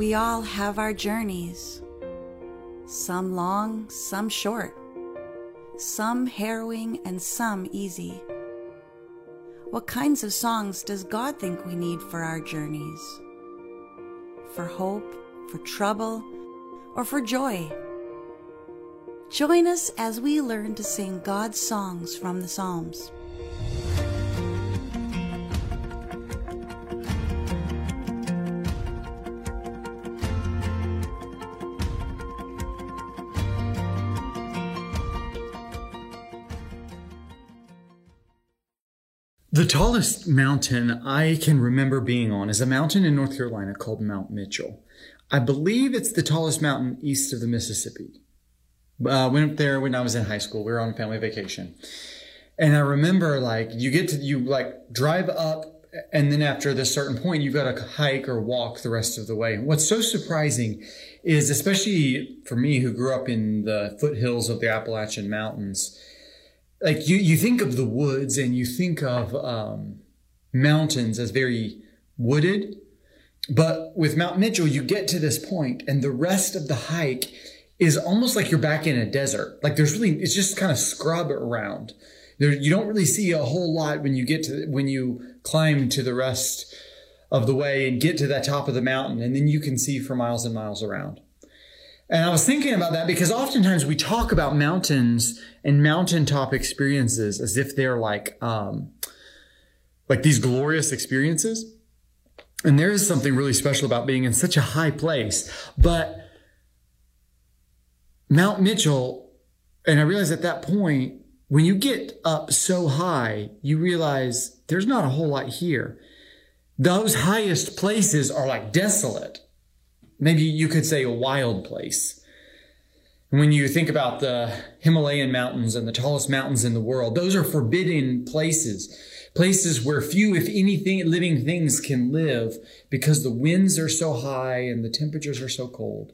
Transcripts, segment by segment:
We all have our journeys, some long, some short, some harrowing, and some easy. What kinds of songs does God think we need for our journeys? For hope, for trouble, or for joy? Join us as we learn to sing God's songs from the Psalms. The tallest mountain I can remember being on is a mountain in North Carolina called Mount Mitchell. I believe it's the tallest mountain east of the Mississippi. Uh, went up there when I was in high school. We were on family vacation. And I remember like you get to, you like drive up and then after this certain point, you've got to hike or walk the rest of the way. And what's so surprising is, especially for me who grew up in the foothills of the Appalachian Mountains, like you, you think of the woods and you think of um, mountains as very wooded. But with Mount Mitchell, you get to this point and the rest of the hike is almost like you're back in a desert. Like there's really, it's just kind of scrub around. There, you don't really see a whole lot when you get to, when you climb to the rest of the way and get to that top of the mountain. And then you can see for miles and miles around. And I was thinking about that because oftentimes we talk about mountains and mountaintop experiences as if they're like, um, like these glorious experiences. And there is something really special about being in such a high place. But Mount Mitchell, and I realized at that point, when you get up so high, you realize there's not a whole lot here. Those highest places are like desolate maybe you could say a wild place. When you think about the Himalayan mountains and the tallest mountains in the world, those are forbidden places, places where few, if anything, living things can live because the winds are so high and the temperatures are so cold.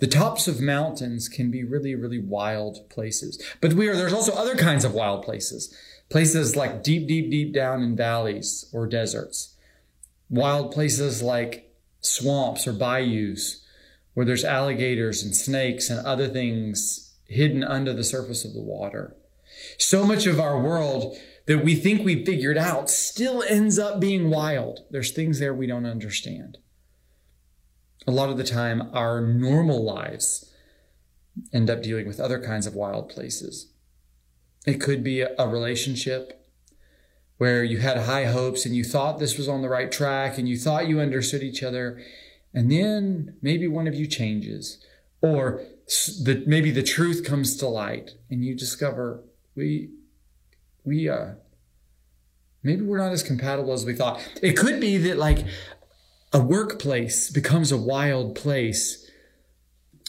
The tops of mountains can be really, really wild places. But we are, there's also other kinds of wild places. Places like deep, deep, deep down in valleys or deserts. Wild places like swamps or bayous where there's alligators and snakes and other things hidden under the surface of the water. So much of our world that we think we figured out still ends up being wild. There's things there we don't understand. A lot of the time, our normal lives end up dealing with other kinds of wild places. It could be a relationship where you had high hopes and you thought this was on the right track and you thought you understood each other. And then maybe one of you changes or the, maybe the truth comes to light and you discover we, we, uh, maybe we're not as compatible as we thought. It could be that like a workplace becomes a wild place.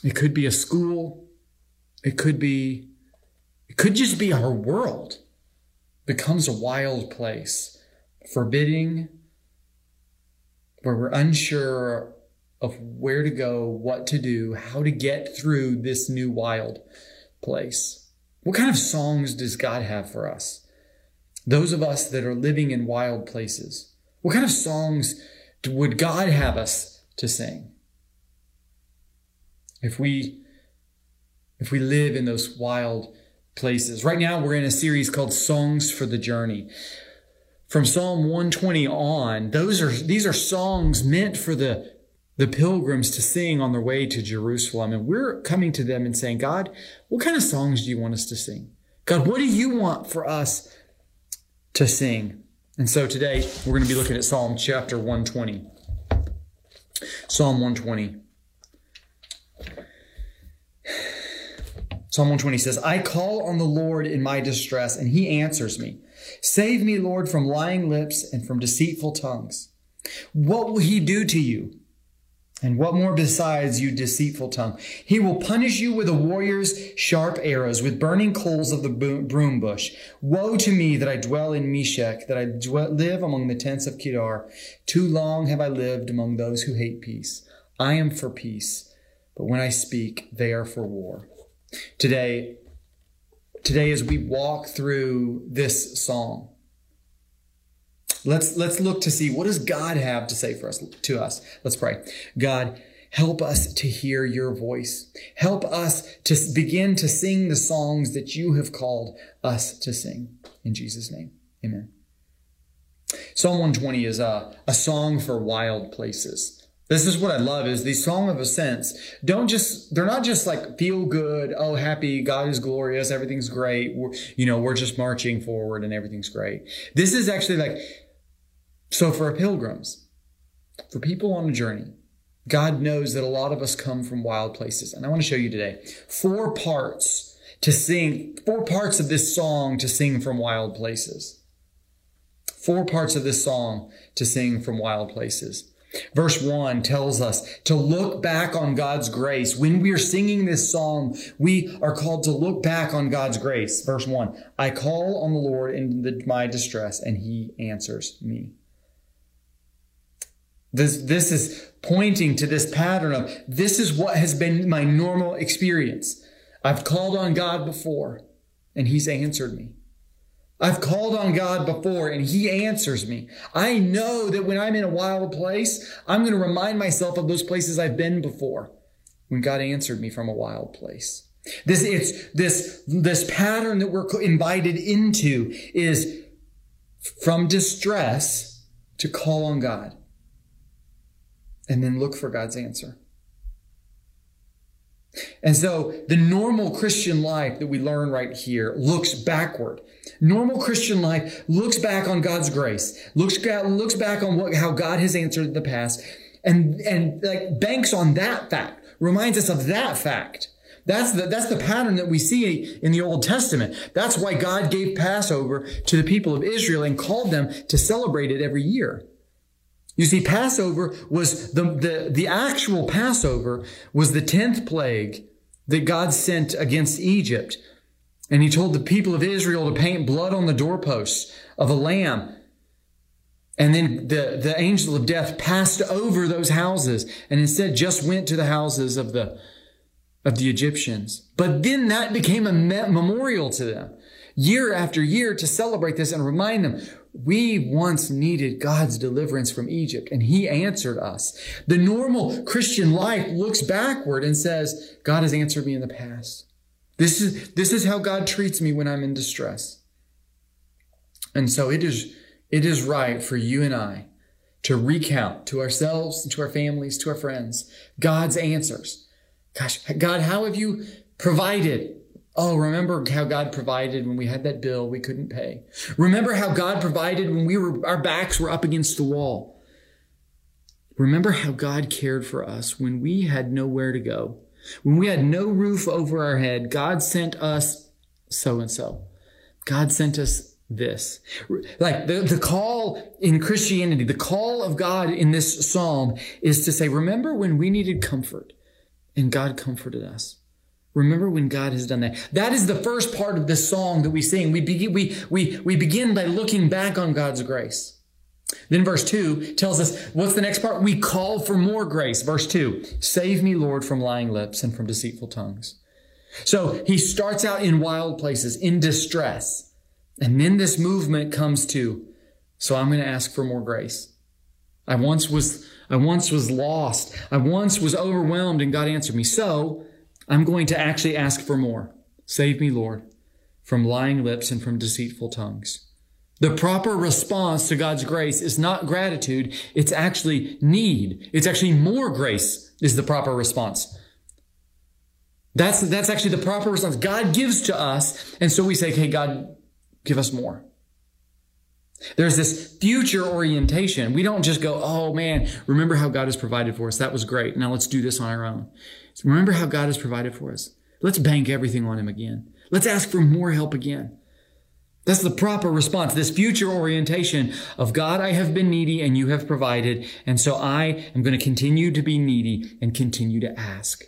It could be a school. It could be, it could just be our world becomes a wild place, forbidding, where we're unsure of where to go, what to do, how to get through this new wild place. What kind of songs does God have for us? Those of us that are living in wild places. What kind of songs would God have us to sing? If we, if we live in those wild places. Right now, we're in a series called Songs for the Journey. From Psalm 120 on, those are these are songs meant for the the pilgrims to sing on their way to Jerusalem. And we're coming to them and saying, God, what kind of songs do you want us to sing? God, what do you want for us to sing? And so today we're going to be looking at Psalm chapter 120. Psalm 120. Psalm 120 says, I call on the Lord in my distress, and he answers me. Save me, Lord, from lying lips and from deceitful tongues. What will he do to you? And what more besides, you deceitful tongue? He will punish you with a warrior's sharp arrows, with burning coals of the broom bush. Woe to me that I dwell in Meshech, that I dwell, live among the tents of Kedar. Too long have I lived among those who hate peace. I am for peace, but when I speak, they are for war. Today, today as we walk through this song, let's let's look to see what does God have to say for us to us. Let's pray. God, Help us to hear your voice. Help us to begin to sing the songs that you have called us to sing. In Jesus' name, amen. Psalm 120 is a, a song for wild places. This is what I love is the song of ascents don't just, they're not just like feel good. Oh, happy. God is glorious. Everything's great. We're, you know, we're just marching forward and everything's great. This is actually like, so for pilgrims, for people on a journey, God knows that a lot of us come from wild places. And I want to show you today four parts to sing, four parts of this song to sing from wild places. Four parts of this song to sing from wild places. Verse 1 tells us to look back on God's grace. When we are singing this song, we are called to look back on God's grace. Verse 1 I call on the Lord in the, my distress, and he answers me. This, this is pointing to this pattern of this is what has been my normal experience. I've called on God before, and he's answered me. I've called on God before and he answers me. I know that when I'm in a wild place, I'm going to remind myself of those places I've been before when God answered me from a wild place. This, it's this, this pattern that we're invited into is from distress to call on God and then look for God's answer. And so the normal Christian life that we learn right here looks backward. Normal Christian life looks back on God's grace, looks, looks back on what, how God has answered in the past and, and like banks on that fact, reminds us of that fact. That's the, that's the pattern that we see in the Old Testament. That's why God gave Passover to the people of Israel and called them to celebrate it every year. You see, Passover was the, the, the actual Passover was the 10th plague that God sent against Egypt. And he told the people of Israel to paint blood on the doorposts of a lamb. And then the, the angel of death passed over those houses and instead just went to the houses of the, of the Egyptians. But then that became a memorial to them year after year to celebrate this and remind them we once needed God's deliverance from Egypt and he answered us. The normal Christian life looks backward and says, God has answered me in the past. This is, this is how God treats me when I'm in distress. And so it is, it is right for you and I to recount to ourselves, and to our families, to our friends, God's answers. Gosh, God, how have you provided Oh, remember how God provided when we had that bill we couldn't pay. Remember how God provided when we were, our backs were up against the wall. Remember how God cared for us when we had nowhere to go. When we had no roof over our head, God sent us so and so. God sent us this. Like the, the call in Christianity, the call of God in this psalm is to say, remember when we needed comfort and God comforted us. Remember when God has done that. That is the first part of this song that we sing. We begin, we, we, we begin by looking back on God's grace. Then verse 2 tells us, what's the next part? We call for more grace. Verse 2 Save me, Lord, from lying lips and from deceitful tongues. So he starts out in wild places, in distress. And then this movement comes to, so I'm going to ask for more grace. I once was, I once was lost. I once was overwhelmed and God answered me. So I'm going to actually ask for more. Save me, Lord, from lying lips and from deceitful tongues. The proper response to God's grace is not gratitude. It's actually need. It's actually more grace is the proper response. That's, that's actually the proper response. God gives to us. And so we say, okay, God, give us more. There's this future orientation. We don't just go, oh man, remember how God has provided for us. That was great. Now let's do this on our own. So remember how God has provided for us. Let's bank everything on Him again. Let's ask for more help again. That's the proper response. This future orientation of God, I have been needy and you have provided. And so I am going to continue to be needy and continue to ask.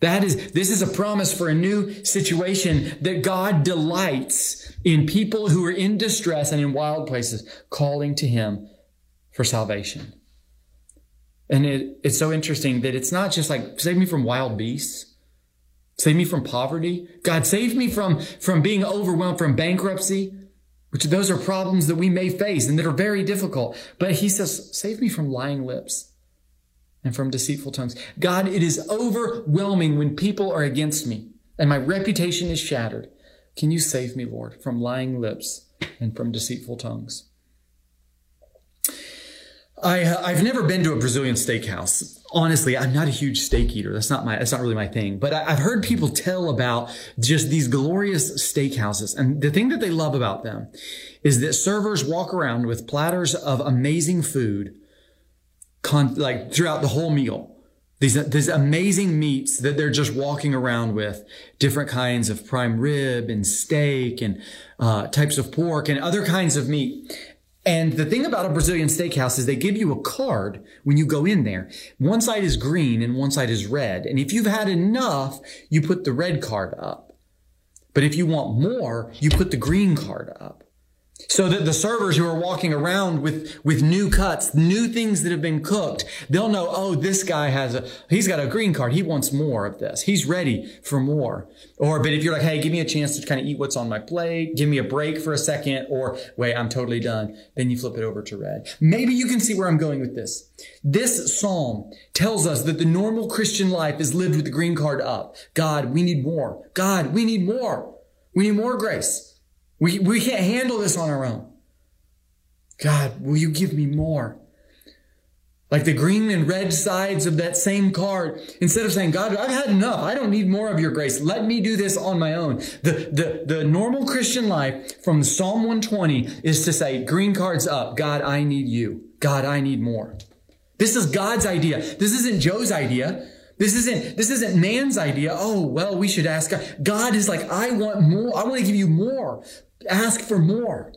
That is, this is a promise for a new situation that God delights in people who are in distress and in wild places, calling to Him for salvation. And it, it's so interesting that it's not just like, save me from wild beasts. Save me from poverty. God, save me from, from being overwhelmed, from bankruptcy, which those are problems that we may face and that are very difficult. But he says, save me from lying lips. And from deceitful tongues. God, it is overwhelming when people are against me and my reputation is shattered. Can you save me, Lord, from lying lips and from deceitful tongues? I, uh, I've never been to a Brazilian steakhouse. Honestly, I'm not a huge steak eater. That's not my, that's not really my thing. But I, I've heard people tell about just these glorious steakhouses. And the thing that they love about them is that servers walk around with platters of amazing food, con, like throughout the whole meal. These, these amazing meats that they're just walking around with, different kinds of prime rib and steak and uh, types of pork and other kinds of meat. And the thing about a Brazilian steakhouse is they give you a card when you go in there. One side is green and one side is red. And if you've had enough, you put the red card up. But if you want more, you put the green card up. So that the servers who are walking around with, with new cuts, new things that have been cooked, they'll know, oh, this guy has a, he's got a green card. He wants more of this. He's ready for more. Or, but if you're like, hey, give me a chance to kind of eat what's on my plate, give me a break for a second, or wait, I'm totally done. Then you flip it over to red. Maybe you can see where I'm going with this. This psalm tells us that the normal Christian life is lived with the green card up. God, we need more. God, we need more. We need more grace. We, we can't handle this on our own. God, will you give me more? Like the green and red sides of that same card. Instead of saying, God, I've had enough. I don't need more of your grace. Let me do this on my own. The, the, the normal Christian life from Psalm 120 is to say, green cards up. God, I need you. God, I need more. This is God's idea. This isn't Joe's idea. This isn't, this isn't man's idea. Oh, well, we should ask God. God is like, I want more. I want to give you more ask for more.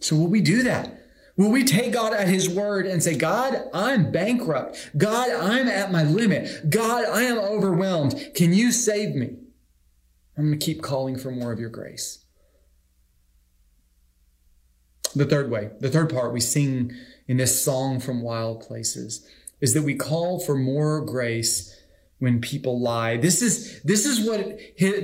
So will we do that? Will we take God at his word and say, God, I'm bankrupt. God, I'm at my limit. God, I am overwhelmed. Can you save me? I'm going to keep calling for more of your grace. The third way, the third part we sing in this song from wild places is that we call for more grace when people lie. This is, this is what,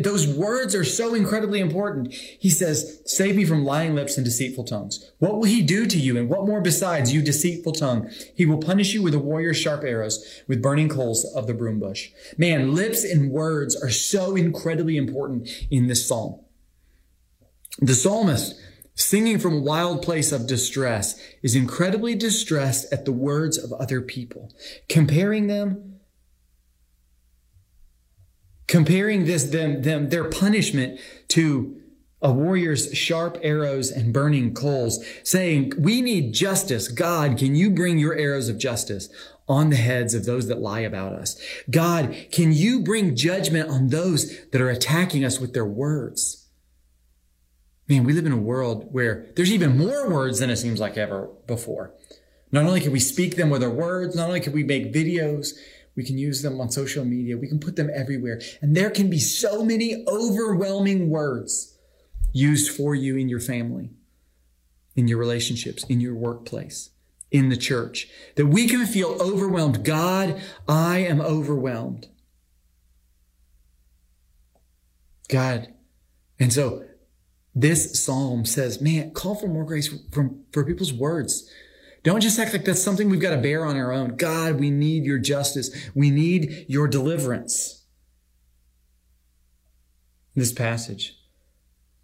those words are so incredibly important. He says, save me from lying lips and deceitful tongues. What will he do to you? And what more besides you deceitful tongue? He will punish you with a warrior's sharp arrows, with burning coals of the broom bush. Man, lips and words are so incredibly important in this psalm. The psalmist, singing from a wild place of distress, is incredibly distressed at the words of other people, comparing them comparing this them them their punishment to a warrior's sharp arrows and burning coals, saying, We need justice. God, can you bring your arrows of justice on the heads of those that lie about us? God, can you bring judgment on those that are attacking us with their words? Man, we live in a world where there's even more words than it seems like ever before. Not only can we speak them with our words, not only can we make videos, we can use them on social media. We can put them everywhere. And there can be so many overwhelming words used for you in your family, in your relationships, in your workplace, in the church, that we can feel overwhelmed. God, I am overwhelmed. God. And so this psalm says, man, call for more grace from, for people's words. Don't just act like that's something we've got to bear on our own. God, we need your justice. We need your deliverance. This passage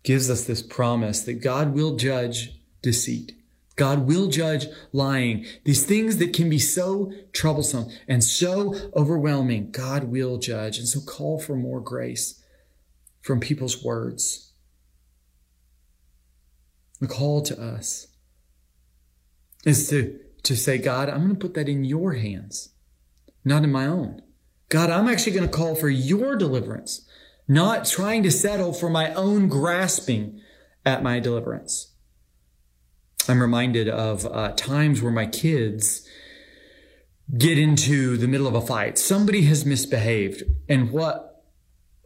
gives us this promise that God will judge deceit. God will judge lying. These things that can be so troublesome and so overwhelming, God will judge. And so call for more grace from people's words. The call to us is to, to say, God, I'm going to put that in your hands, not in my own. God, I'm actually going to call for your deliverance, not trying to settle for my own grasping at my deliverance. I'm reminded of uh, times where my kids get into the middle of a fight. Somebody has misbehaved. And what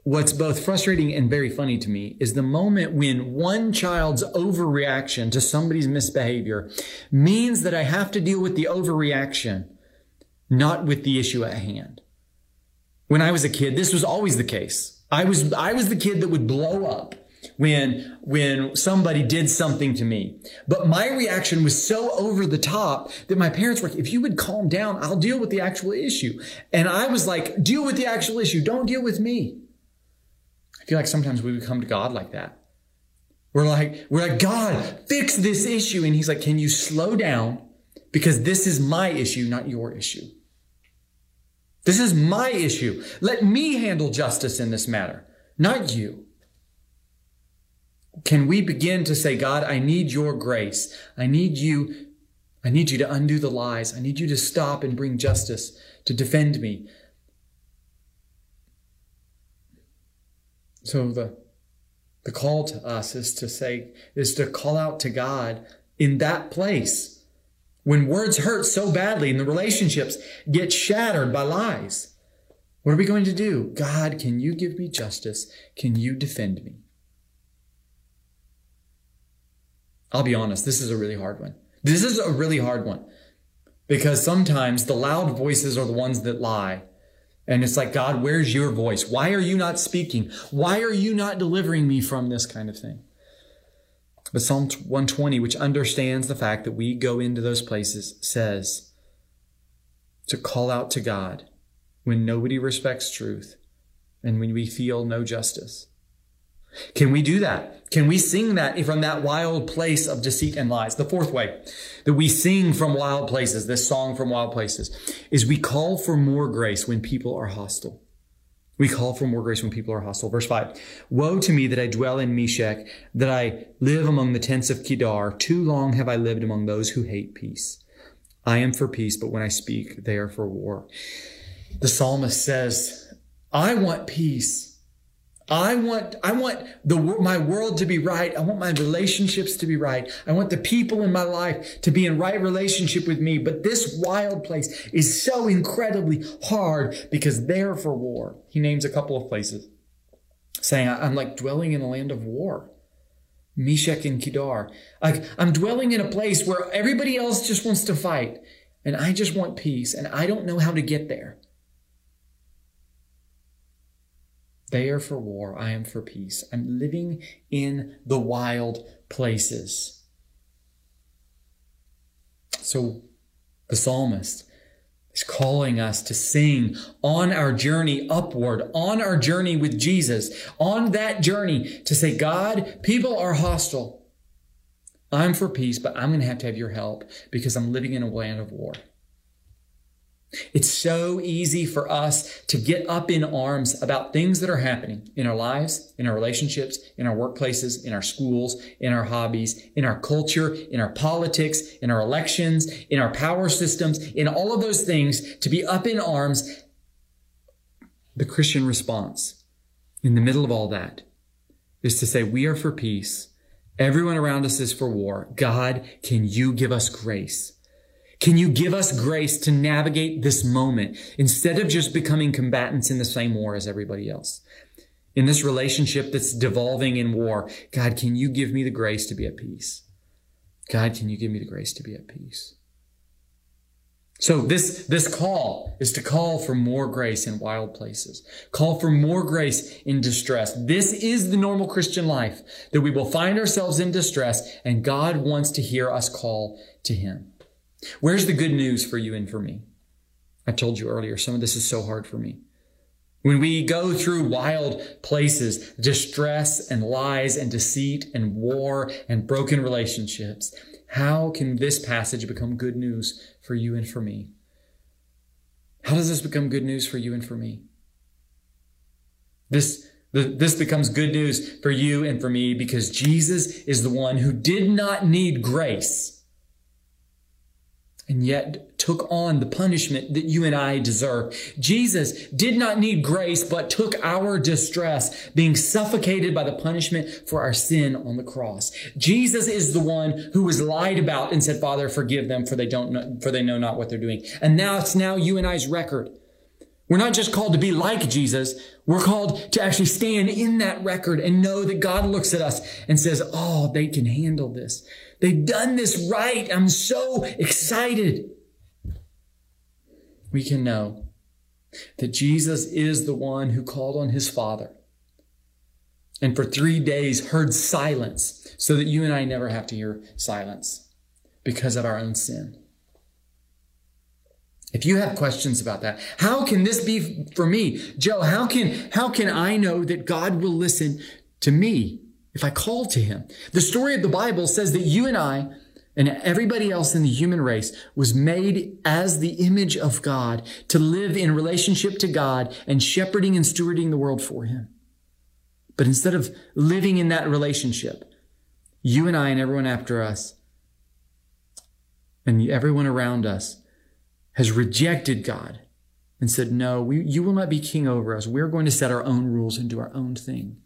what's both frustrating and very funny to me is the moment when one child's overreaction to somebody's misbehavior means that I have to deal with the overreaction, not with the issue at hand. When I was a kid, this was always the case. I was, I was the kid that would blow up when when somebody did something to me. But my reaction was so over the top that my parents were like, if you would calm down, I'll deal with the actual issue. And I was like, deal with the actual issue. Don't deal with me. Feel like sometimes we come to God like that. We're like, we're like, God, fix this issue. And he's like, can you slow down? Because this is my issue, not your issue. This is my issue. Let me handle justice in this matter, not you. Can we begin to say, God, I need your grace. I need you. I need you to undo the lies. I need you to stop and bring justice to defend me. So the, the call to us is to say, is to call out to God in that place when words hurt so badly and the relationships get shattered by lies. What are we going to do? God, can you give me justice? Can you defend me? I'll be honest, this is a really hard one. This is a really hard one because sometimes the loud voices are the ones that lie. And it's like, God, where's your voice? Why are you not speaking? Why are you not delivering me from this kind of thing? But Psalm 120, which understands the fact that we go into those places, says to call out to God when nobody respects truth and when we feel no justice. Can we do that? Can we sing that from that wild place of deceit and lies? The fourth way that we sing from wild places, this song from wild places, is we call for more grace when people are hostile. We call for more grace when people are hostile. Verse 5 Woe to me that I dwell in Meshech, that I live among the tents of Kedar. Too long have I lived among those who hate peace. I am for peace, but when I speak, they are for war. The psalmist says, I want peace. I want, I want the, my world to be right. I want my relationships to be right. I want the people in my life to be in right relationship with me. But this wild place is so incredibly hard because they're for war. He names a couple of places saying, I'm like dwelling in a land of war. Meshech and Kedar. Like I'm dwelling in a place where everybody else just wants to fight and I just want peace and I don't know how to get there. They are for war. I am for peace. I'm living in the wild places. So the psalmist is calling us to sing on our journey upward, on our journey with Jesus, on that journey to say, God, people are hostile. I'm for peace, but I'm going to have to have your help because I'm living in a land of war. It's so easy for us to get up in arms about things that are happening in our lives, in our relationships, in our workplaces, in our schools, in our hobbies, in our culture, in our politics, in our elections, in our power systems, in all of those things, to be up in arms. The Christian response in the middle of all that is to say, we are for peace. Everyone around us is for war. God, can you give us grace? Can you give us grace to navigate this moment instead of just becoming combatants in the same war as everybody else? In this relationship that's devolving in war, God, can you give me the grace to be at peace? God, can you give me the grace to be at peace? So this, this call is to call for more grace in wild places. Call for more grace in distress. This is the normal Christian life that we will find ourselves in distress and God wants to hear us call to Him. Where's the good news for you and for me? I told you earlier, some of this is so hard for me. When we go through wild places, distress and lies and deceit and war and broken relationships, how can this passage become good news for you and for me? How does this become good news for you and for me? This, this becomes good news for you and for me because Jesus is the one who did not need grace and yet took on the punishment that you and I deserve. Jesus did not need grace, but took our distress, being suffocated by the punishment for our sin on the cross. Jesus is the one who was lied about and said, Father, forgive them for they don't know, for they know not what they're doing. And now it's now you and I's record. We're not just called to be like Jesus. We're called to actually stand in that record and know that God looks at us and says, Oh, they can handle this. They've done this right. I'm so excited. We can know that Jesus is the one who called on his Father and for three days heard silence so that you and I never have to hear silence because of our own sin. If you have questions about that, how can this be for me? Joe, how can, how can I know that God will listen to me if I call to him? The story of the Bible says that you and I and everybody else in the human race was made as the image of God to live in relationship to God and shepherding and stewarding the world for him. But instead of living in that relationship, you and I and everyone after us and everyone around us has rejected God and said, No, we, you will not be king over us. We're going to set our own rules and do our own thing.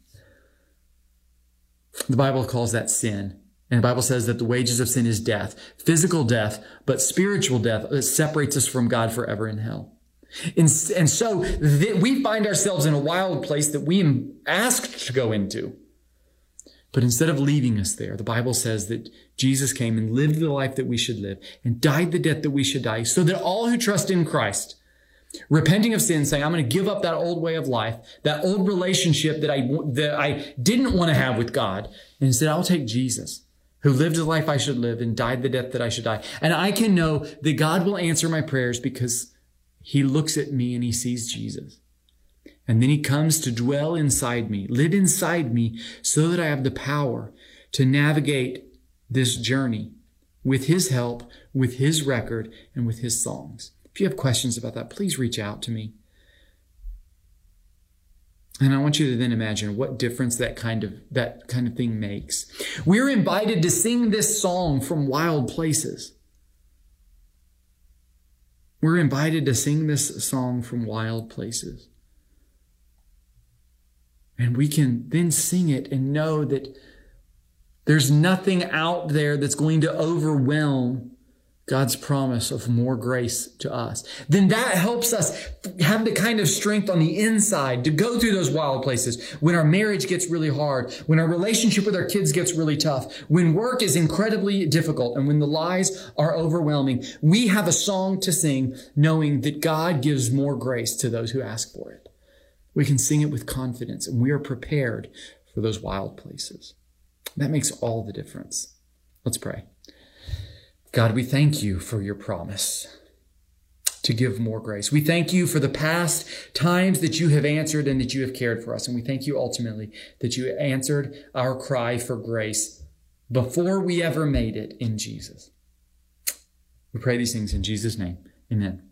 The Bible calls that sin. And the Bible says that the wages of sin is death, physical death, but spiritual death that separates us from God forever in hell. And, and so th- we find ourselves in a wild place that we asked to go into. But instead of leaving us there, the Bible says that Jesus came and lived the life that we should live and died the death that we should die so that all who trust in Christ, repenting of sin, saying, I'm going to give up that old way of life, that old relationship that I, that I didn't want to have with God. And instead, I'll take Jesus who lived the life I should live and died the death that I should die. And I can know that God will answer my prayers because he looks at me and he sees Jesus. And then he comes to dwell inside me, live inside me so that I have the power to navigate this journey with his help, with his record, and with his songs. If you have questions about that, please reach out to me. And I want you to then imagine what difference that kind of that kind of thing makes. We're invited to sing this song from wild places. We're invited to sing this song from wild places. And we can then sing it and know that there's nothing out there that's going to overwhelm God's promise of more grace to us, then that helps us have the kind of strength on the inside to go through those wild places when our marriage gets really hard, when our relationship with our kids gets really tough, when work is incredibly difficult, and when the lies are overwhelming. We have a song to sing knowing that God gives more grace to those who ask for it. We can sing it with confidence and we are prepared for those wild places. That makes all the difference. Let's pray. God, we thank you for your promise to give more grace. We thank you for the past times that you have answered and that you have cared for us. And we thank you ultimately that you answered our cry for grace before we ever made it in Jesus. We pray these things in Jesus' name. Amen.